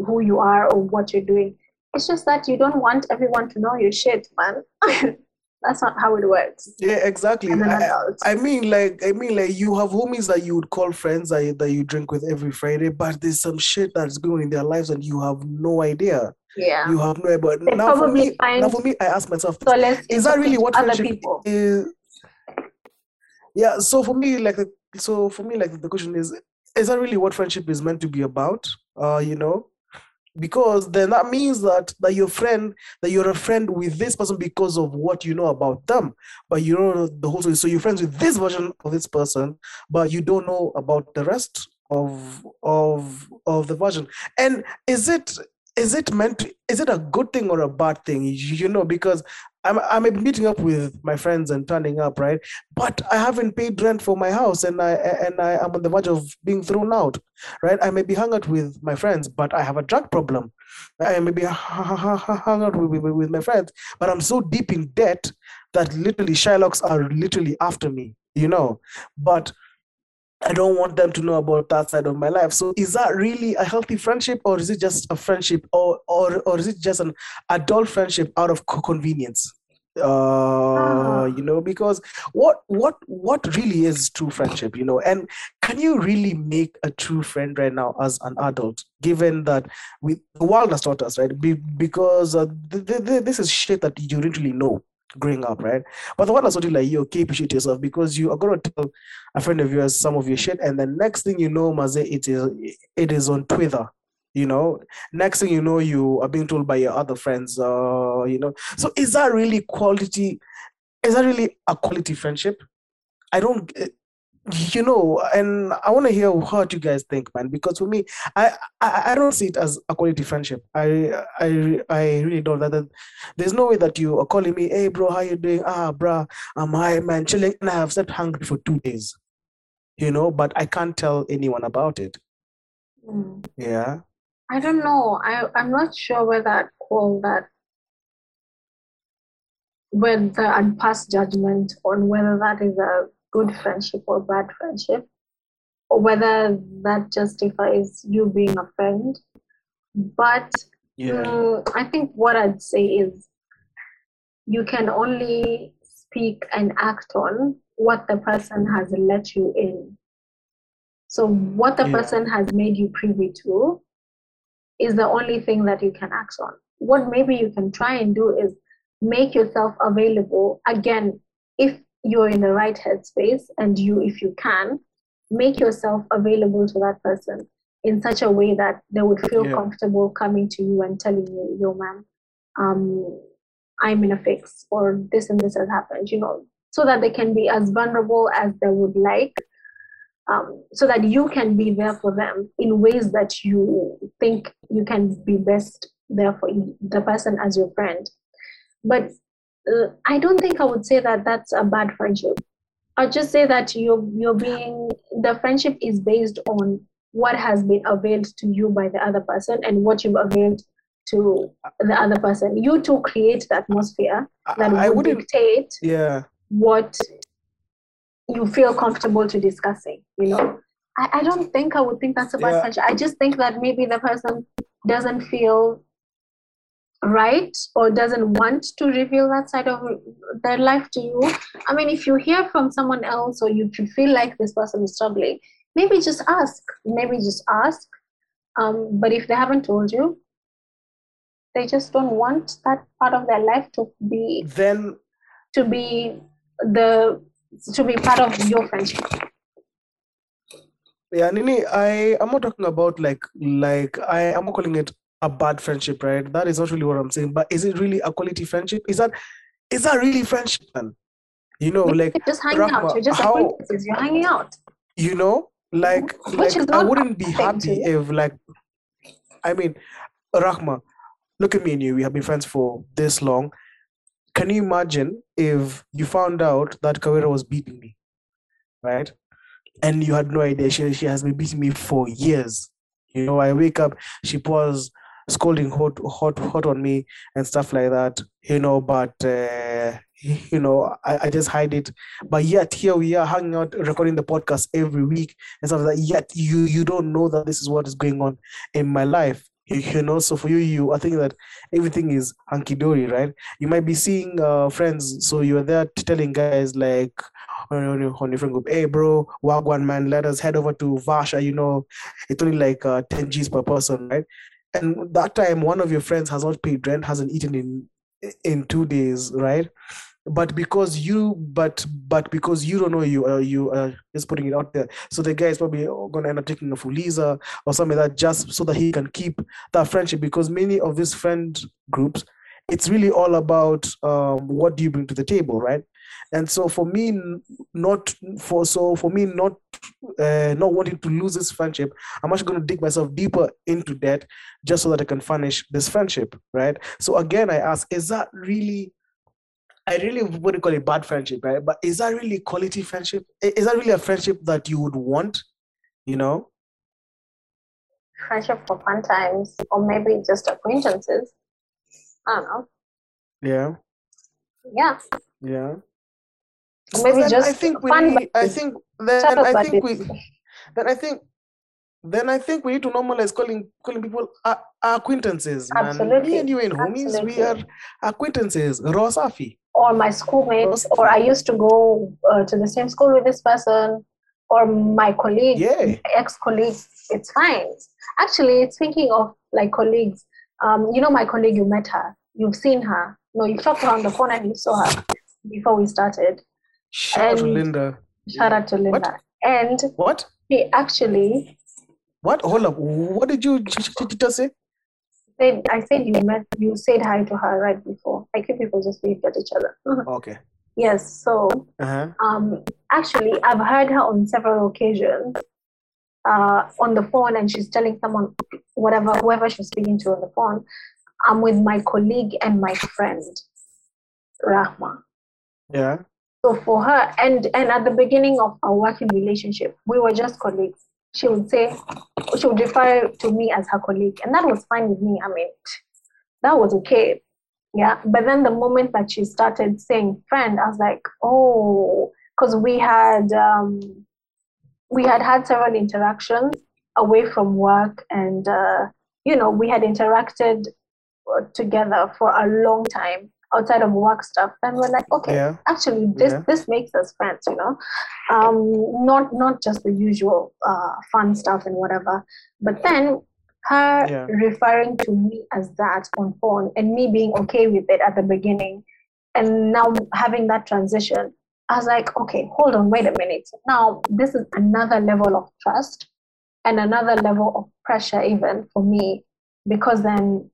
who you are or what you're doing. It's just that you don't want everyone to know your shit, man. That's not how it works. Yeah, exactly. I. I mean, like, I mean, like, you have homies that you would call friends that, you- that you drink with every Friday, but there's some shit that's going on in their lives and you have no idea. yeah. You have no idea. But They now for me, now for me, I ask myself, is that really what other friendship people? is? Yeah. So for me, like, so for me, like, the question is, is that really what friendship is meant to be about? Uh, you know, because then that means that that your friend that you're a friend with this person because of what you know about them but you don't know the whole story. So you're friends with this version of this person but you don't know about the rest of of of the version. And is it is it meant to, is it a good thing or a bad thing you, know because I'm, I'm meeting up with my friends and turning up, right? But I haven't paid rent for my house, and I and I am on the verge of being thrown out, right? I may be hung out with my friends, but I have a drug problem. I may be hung out with, with, with my friends, but I'm so deep in debt that literally Shylocks are literally after me, you know. But I don't want them to know about that side of my life. So is that really a healthy friendship, or is it just a friendship, or or or is it just an adult friendship out of convenience? Uh, you know, because what what what really is true friendship, you know, and can you really make a true friend right now as an adult, given that we the world has taught us, right? Be, because uh, th- th- th- this is shit that you didn't really know growing up, right? But the one that's like, yo, keep shit yourself because you are gonna tell a friend of yours some of your shit, and the next thing you know, Maze, it is it is on Twitter. You know, next thing you know, you are being told by your other friends. Uh, you know, so is that really quality? Is that really a quality friendship? I don't, you know, and I want to hear what you guys think, man. Because for me, I, I I don't see it as a quality friendship. I I I really don't. That, that there's no way that you are calling me, hey bro, how you doing? Ah, bro, I'm high, man, chilling, and I have slept hungry for two days. You know, but I can't tell anyone about it. Mm. Yeah. I don't know. I, I'm not sure whether I'd call that whether I'd pass judgment on whether that is a good friendship or bad friendship, or whether that justifies you being a friend. But Yeah. mm, I think what I'd say is you can only speak and act on what the person has let you in. So, what the Yeah. person has made you privy to is the only thing that you can act on. What maybe you can try and do is make yourself available again if you're in the right headspace and you, if you can, make yourself available to that person in such a way that they would feel Yeah. comfortable coming to you and telling you, yo, man, um, I'm in a fix or this and this has happened, you know, so that they can be as vulnerable as they would like um, so that you can be there for them in ways that you think you can be best there for you- the person as your friend. But Uh, I don't think I would say that that's a bad friendship. I'd just say that you're you're being the friendship is based on what has been availed to you by the other person and what you've availed to the other person. You two create the atmosphere that I, I would dictate Yeah. what you feel comfortable to discussing you know i, I don't think i would think that's a bad Yeah. friendship i just think that maybe the person doesn't feel right or doesn't want to reveal that side of their life to you. I mean if you hear from someone else or you feel like this person is struggling maybe just ask. Maybe just ask. Um, but if they haven't told you they just don't want that part of their life to be Then to be the to be part of your friendship. Yeah, Nini, I I'm not talking about like like I am not calling it a bad friendship, right? That is not really what I'm saying. But is it really a quality friendship? Is that is that really friendship, man? You know, like You're just hanging out. You're just how- acquaintances. You're hanging out. you know, like Which like I wouldn't be a bad thing happy if like I mean, Rahma, look at me and you. We have been friends for this long. Can you imagine if you found out that Kawira was beating me, right? And you had no idea she, she has been beating me for years. You know, I wake up, she pours scolding hot, hot, hot on me and stuff like that. You know, but uh, you know, I, I just hide it. But yet here we are hanging out, recording the podcast every week and stuff like that. Yet you you don't know that this is what is going on in my life. you know so for you you I think that everything is hunky dory, right? You might be seeing uh, friends, so you're there telling guys like on your, on your friend group, hey bro, wagwan man, let us head over to Vasha. You know, it's only like uh, 10 G's per person, right? And that time, one of your friends has not paid rent, hasn't eaten in in two days, right? but because you but but because you don't know you uh, you uh, just putting it out there. So the guy is probably gonna end up taking a fuliza or something like that just so that he can keep that friendship. Because many of these friend groups it's really all about um, what do you bring to the table right and so for me not for so for me not uh, not wanting to lose this friendship i'm actually going to dig myself deeper into that just so that i can furnish this friendship right so again i ask is that really I really wouldn't call it bad friendship, right? But is that really quality friendship? Is that really a friendship that you would want? You know? Friendship for fun times, or maybe just acquaintances. I don't know. Yeah. Yeah. Yeah. Maybe then just I think we need, I think then I think we then I think then I think we need to normalize calling calling people uh, acquaintances, man. Absolutely. Me and you and homies, we are acquaintances. Rosafi. or my schoolmates, or I used to go uh, to the same school with this person, or my colleague, Yeah. ex colleague. It's fine. Actually, speaking of like colleagues, um, you know my colleague, you met her, you've seen her. No, you talked on the phone and you saw her before we started. Shout out to And- Linda. Shout out to Linda. What? And What? He actually What? Hold up. What did you just say? said, I said you met, you said hi to her right before. I you people just waved at each other. Okay. yes. So Uh-huh. um, actually, I've heard her on several occasions uh, on the phone, and she's telling someone, whatever, whoever she's speaking to on the phone, I'm with my colleague and my friend, Rahma. Yeah. So for her, and and at the beginning of our working relationship, we were just colleagues. She would say, she would refer to me as her colleague, and that was fine with me. I mean, that was okay. Yeah. But then the moment that she started saying friend, I was like, oh, because we had um, we had had several interactions away from work, and uh, you know, we had interacted uh, together for a long time outside of work stuff, and we're like, okay, Yeah. actually this Yeah. this makes us friends you know um not not just the usual uh fun stuff and whatever but then her Yeah. referring to me as that on phone and me being okay with it at the beginning and now having that transition i was like okay hold on wait a minute now this is another level of trust and another level of pressure even for me because then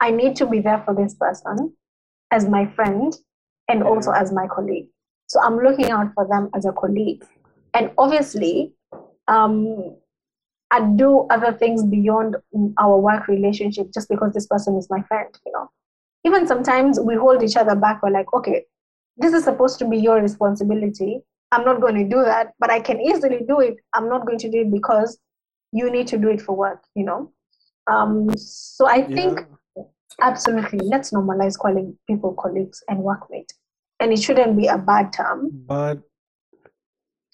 I need to be there for this person as my friend and also as my colleague. So I'm looking out for them as a colleague. And obviously, um, I do other things beyond our work relationship just because this person is my friend, you know. Even sometimes we hold each other back. We're like, okay, this is supposed to be your responsibility. I'm not going to do that, but I can easily do it. I'm not going to do it because you need to do it for work, you know. Um, so I think Yeah. Absolutely. Let's normalize calling people colleagues and workmate. And it shouldn't be a bad term. But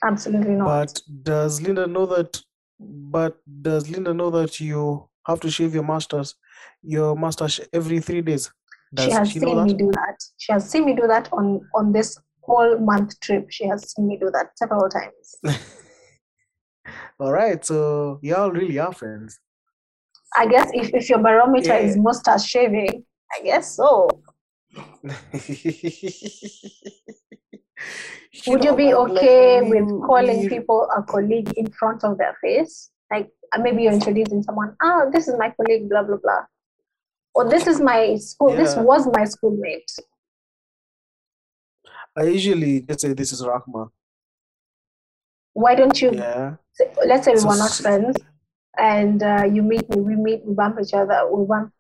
Absolutely not. but does Linda know that? But does Linda know that you have to shave your masters, your mustache every three days? Does she has she seen me do that. She has seen me do that on, on this whole month trip. She has seen me do that several times. All right, so y'all really are friends. I guess if, if your barometer is Yeah. mustache shaving, I guess so. Would you be man, like, okay with calling we- people a colleague in front of their face? Like uh, maybe you're introducing someone, oh, this is my colleague, blah, blah, blah. Or this is my school, this was my schoolmate. I usually just say this is Rahma. Why don't you, Yeah. say- let's say we So were not friends and uh, you meet me, we meet, we bump each other, we bump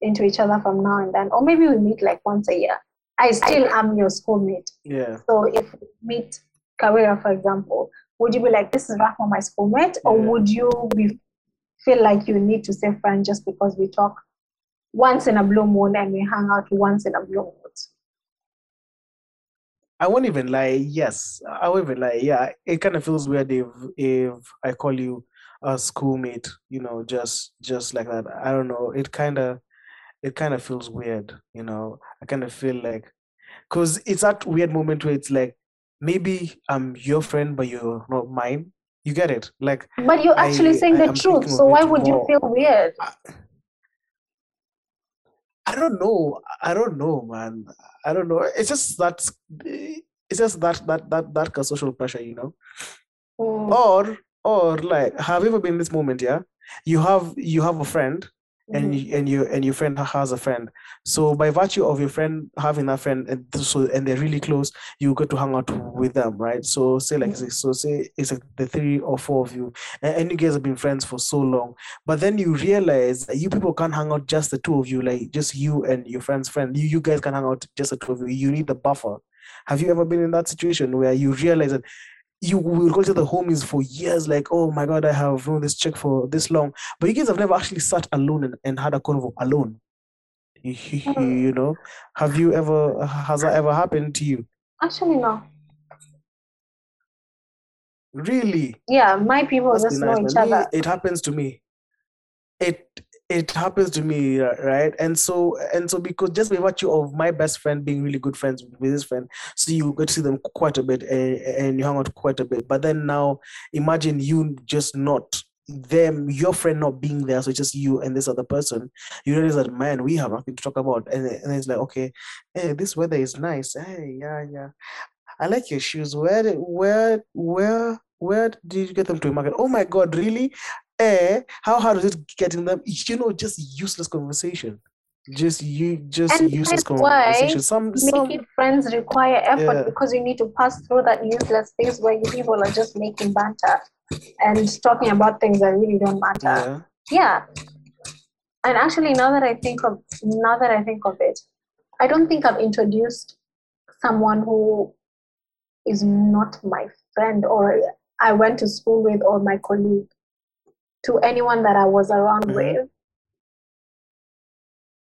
into each other from now and then, or maybe we meet like once a year. I still am your schoolmate. Yeah. So if we meet Kawira, for example, would you be like, this is Rahma, my schoolmate? Or Yeah. would you be feel like you need to say friend just because we talk once in a blue moon and we hang out once in a blue moon? I won't even lie. Yes, I won't even lie. Yeah, it kind of feels weird if if I call you a schoolmate, you know, just just like that. I don't know. It kind of it kind of feels weird, you know. I kind of feel like because it's that weird moment where it's like maybe I'm your friend, but you're not mine. You get it? Like, but you're actually I- saying I the am truth. So why would you feel weird? I don't know. I don't know, man. I don't know. It's just that. It's just that that that that kind of social pressure, you know. Mm, Or or like, have you ever been in this moment? Yeah, you have you have a friend, and mhm. you, and you and your friend has a friend. So by virtue of your friend having that friend, and so and they're really close, you get to hang out with them, right? So say like Mhm. so say it's like the three or four of you, and, and you guys have been friends for so long, but then you realize that you people can't hang out just the two of you, like just you and your friend's friend. You you guys can hang out just the two of you. You need the buffer. Have you ever been in that situation where you realize that you will go to the homies for years, like, oh my god, I have known this chick for this long, but you guys have never actually sat alone and, and had a convo alone. You, Mm. you know, have you ever has that ever happened to you? Actually, no. Really? Yeah, my people be just know each other. it happens to me. It it happens to me, right? And so and so because just by virtue of my best friend being really good friends with his friend, so you get to see them quite a bit and, and you hang out quite a bit. But then now imagine you just not them, your friend not being there, so it's just you and this other person. You realize that man, we have nothing to talk about. And, and it's like, okay, hey, this weather is nice. Hey, yeah, yeah. I like your shoes. Where where where where did you get them to market? Oh my god, really? Eh, how hard is it getting them? You know, just useless conversation. Just you just And useless conversation. Some some making friends require effort Yeah. because you need to pass through that useless phase where you people are just making banter and talking about things that really don't matter. yeah. Yeah. And actually, now that I think of now that I think of it, I don't think I've introduced someone who is not my friend or I went to school with or my colleague to anyone that I was around Mhm. with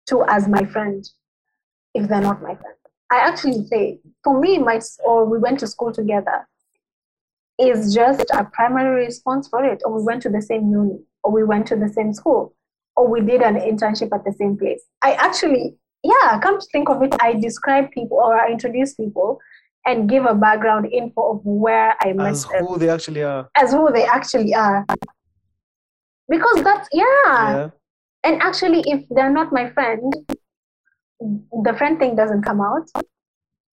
to as my friend if they're not my friend. I actually say for me, my or we went to school together is just a primary response for it, or we went to the same uni, or we went to the same school, or we did an internship at the same place. I actually, yeah, come to think of it, I describe people or I introduce people and give a background info of where I met As them who they actually are. as who they actually are. Because that's yeah. Yeah. And actually, if they're not my friend, the friend thing doesn't come out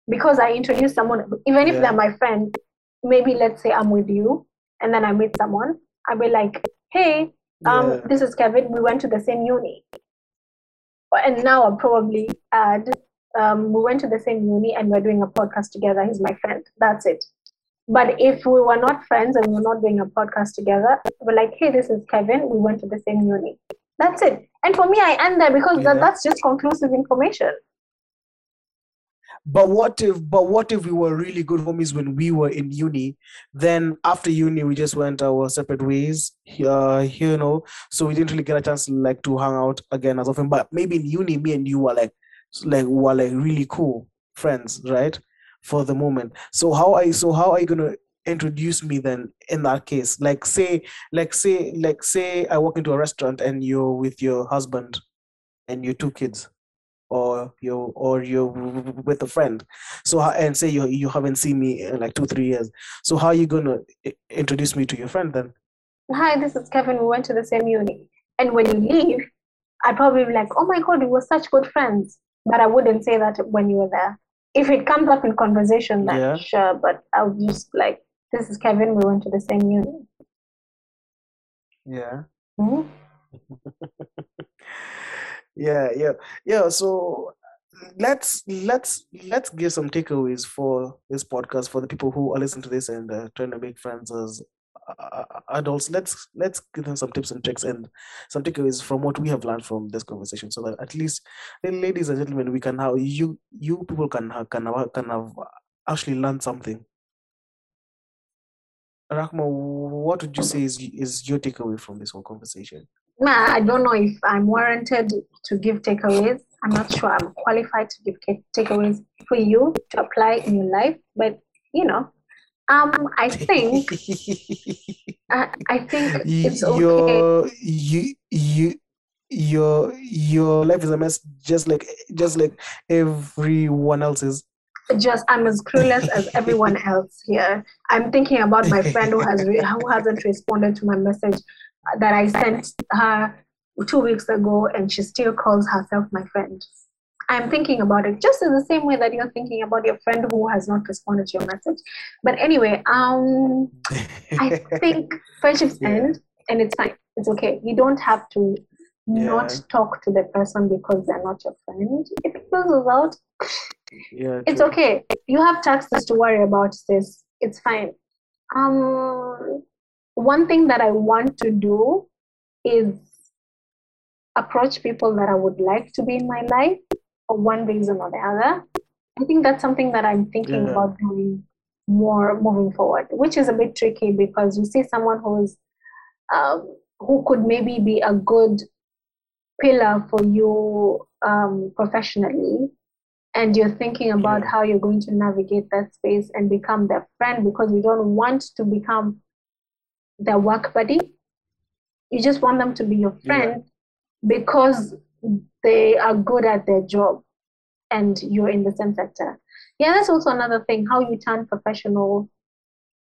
because I introduce someone, even if Yeah. they're my friend, maybe let's say I'm with you and then I meet someone, I'll be like, hey, um, Yeah. this is Kevin, we went to the same uni. And now I'll probably add, um, we went to the same uni and we're doing a podcast together. He's my friend. That's it. But if we were not friends and we we're not doing a podcast together, we're like, hey, this is Kevin, we went to the same uni. That's it. And for me, I end there because that, that's just conclusive information. But what if but what if we were really good homies when we were in uni? Then after uni we just went our separate ways. Uh, you know, so we didn't really get a chance like to hang out again as often. But maybe in uni, me and you were like like were like really cool friends, right? For the moment. So how are you so how are you gonna introduce me then in that case? Like say like say like say I walk into a restaurant and you're with your husband and your two kids or you or you're with a friend so and say you you haven't seen me in like two three years so how are you gonna introduce me to your friend then Hi, this is Kevin, we went to the same uni. And when you leave, I'd probably be like, oh my God, we were such good friends. But I wouldn't say that when you were there. If it comes up in conversation, then Yeah. sure, but I'll just like, this is Kevin, we went to the same uni. yeah Mhm. yeah yeah yeah so let's let's let's give some takeaways for this podcast for the people who are listening to this and uh, trying to make friends as Uh, adults let's let's give them some tips and tricks and some takeaways from what we have learned from this conversation so that at least ladies and gentlemen we can have you you people can have can have, can have actually learned something Rahma, what would you say is is your takeaway from this whole conversation I don't know if I'm warranted to give takeaways. I'm not sure I'm qualified to give takeaways for you to apply in your life. But, you know, Um, I think I, I think it's okay. your you you your your life is a mess just like just like everyone else's Just I'm as clueless as everyone else here. I'm thinking about my friend who has re- who hasn't responded to my message that I sent her two weeks ago, and she still calls herself my friend. I'm thinking about it just in the same way that you're thinking about your friend who has not responded to your message. But anyway, um, I think friendships Yeah. end and it's fine. It's okay. You don't have to not talk to the person because they're not your friend. If it fizzles out, yeah it's true. okay. You have taxes to worry about, sis. It's fine. Um, one thing that I want to do is approach people that I would like to be in my life for one reason or the other. I think that's something that I'm thinking Yeah. about doing more moving forward, which is a bit tricky because you see someone who's um, who could maybe be a good pillar for you um, professionally, and you're thinking about Yeah. how you're going to navigate that space and become their friend because you don't want to become their work buddy. You just want them to be your Yeah. friend because they are good at their job and you're in the same sector. Yeah, that's also another thing how you turn professional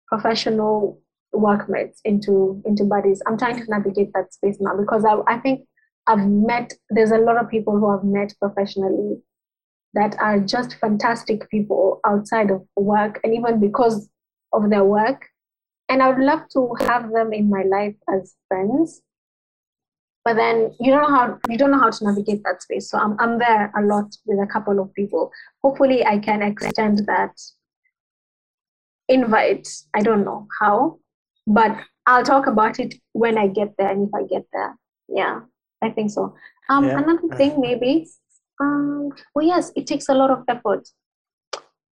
professional workmates into into buddies. I'm trying to navigate that space now because I, I think I've met there's a lot of people who I've met professionally that are just fantastic people outside of work and even because of their work. And I would love to have them in my life as friends. But then you don't know how you don't know how to navigate that space. So I'm I'm there a lot with a couple of people. Hopefully I can extend that invite. I don't know how, but I'll talk about it when I get there and if I get there. Yeah, I think so. Um, Yeah. another thing maybe. Um, well, yes, it takes a lot of effort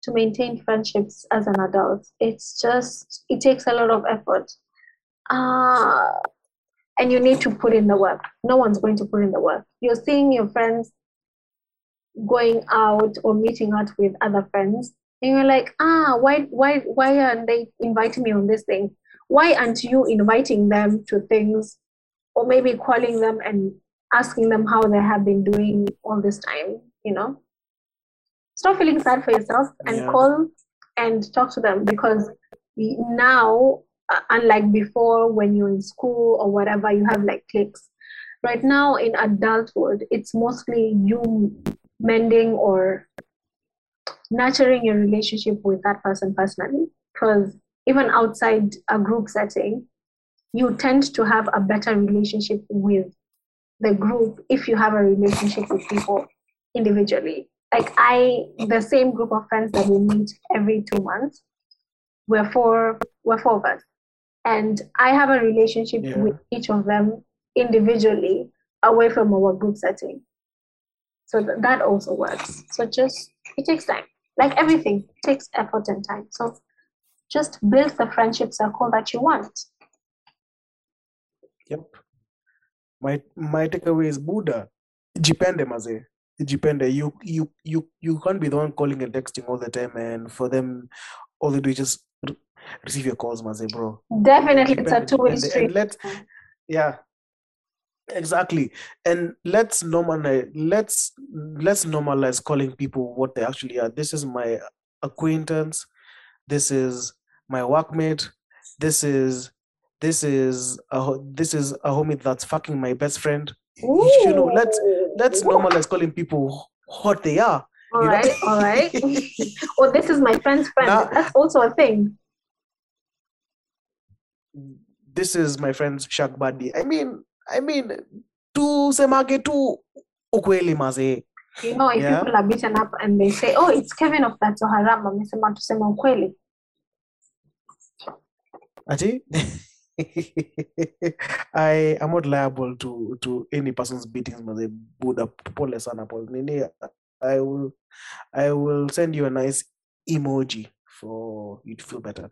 to maintain friendships as an adult. It's just it takes a lot of effort. Uh, and you need to put in the work. No one's going to put in the work. You're seeing your friends going out or meeting out with other friends, and you're like, ah, why, why, why aren't they inviting me on this thing? Why aren't you inviting them to things, or maybe calling them and asking them how they have been doing all this time? You know, stop feeling sad for yourself and Yeah. call and talk to them because now uh, unlike before when you're in school or whatever you have like cliques. Right now in adulthood it's mostly you mending or nurturing your relationship with that person personally. Because even outside a group setting you tend to have a better relationship with the group if you have a relationship with people individually. Like i the same group of friends that we meet every two months we're four we're four of us and I have a relationship Yeah. with each of them individually away from our group setting. So th- that also works. So just it takes time. Like everything takes effort and time. So just build the friendship circle that you want. Yep. My my takeaway is Buddha. Jipende maze. Jipende. You you you you can't be the one calling and texting all the time, and for them, all they do is just receive your calls, maze, bro. Definitely it's a two-way street. Let's yeah, exactly. And let's normalize let's let's normalize calling people what they actually are. This is my acquaintance. This is my workmate. This is this is a this is a homie that's fucking my best friend. You know, let's let's normalize calling people what they are. All you right, all right. or oh, this is my friend's friend. Now- That's also a thing. this is my friend's shark buddy. I mean, I mean, tu semage tu ukweli maze. You know, if Yeah. people are beaten up and they say, "Oh, it's Kevin of That's Haram," amesema tuseme ukweli. Ati? I am not liable to to any person's beatings maze. Buddha pole sana pole. Nini, I will I will send you a nice emoji for you to feel better.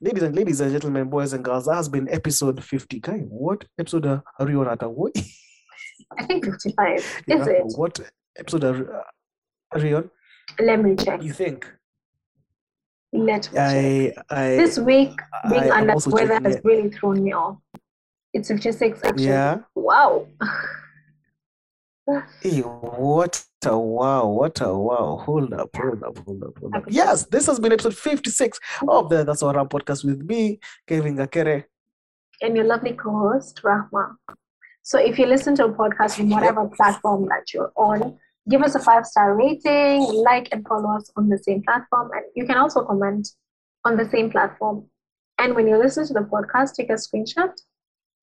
Ladies and ladies and gentlemen, boys and girls, that has been episode 50. Kai, what episode are you on at? I think fifty-five. Is it? What episode are, are you on? Let me check. You think? Let me check. I, I, This week, being I under also weather has it. really thrown me off. It's 56 actually. Yeah. Wow. Hey, what a wow, what a wow. Hold up, hold up, hold up, hold up. Yes, this has been episode 56 of the That's Haram podcast with me, Kevin Gakere. and your lovely co-host Rahma. So if you listen to a podcast on whatever platform that you're on, give us a five-star rating, like and follow us on the same platform, and you can also comment on the same platform. And when you listen to the podcast, take a screenshot,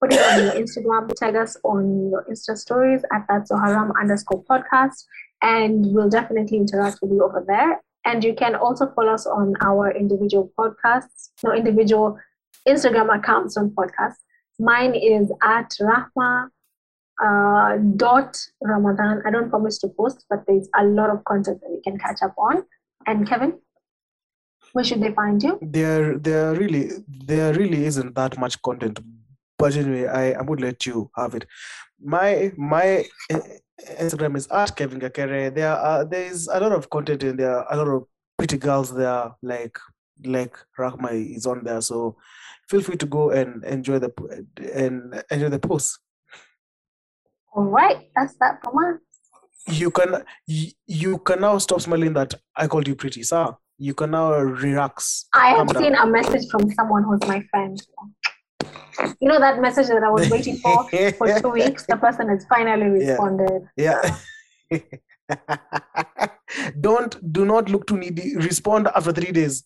put it on your Instagram, tag us on your Insta stories at that Zoharam underscore podcast, and we'll definitely interact with you over there. And you can also follow us on our individual podcasts, no individual Instagram accounts on podcasts. Mine is at Rahma uh, dot Ramadan. I don't promise to post, but there's a lot of content that you can catch up on. And Kevin, where should they find you? There there really there really isn't that much content. But anyway, I, I would let you have it. My my eh, Instagram is at Kevin Gakere. There are there is a lot of content in there, a lot of pretty girls there, like like Rahma is on there. So feel free to go and enjoy the and enjoy the posts. All right, that's that from us. you can you, can now stop smiling that I called you pretty, sir. You can now relax. I have down. seen a message from someone who's my friend. You know that message that I was waiting for for two weeks? The person has finally responded. Yeah. Don't do not look too needy. Respond after three days.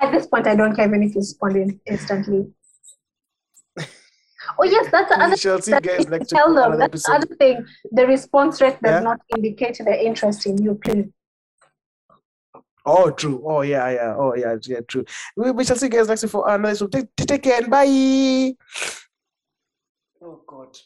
At this point, I don't care even if you respond in- instantly. Oh yes, that's the other shall see guys tell them. That's the other thing. The response rate does Yeah. not indicate the interest in you, please. Oh, true. Oh, yeah, yeah. Oh, yeah, yeah, true. We, we shall see you guys next for another episode. Take, take care and bye. Oh, God.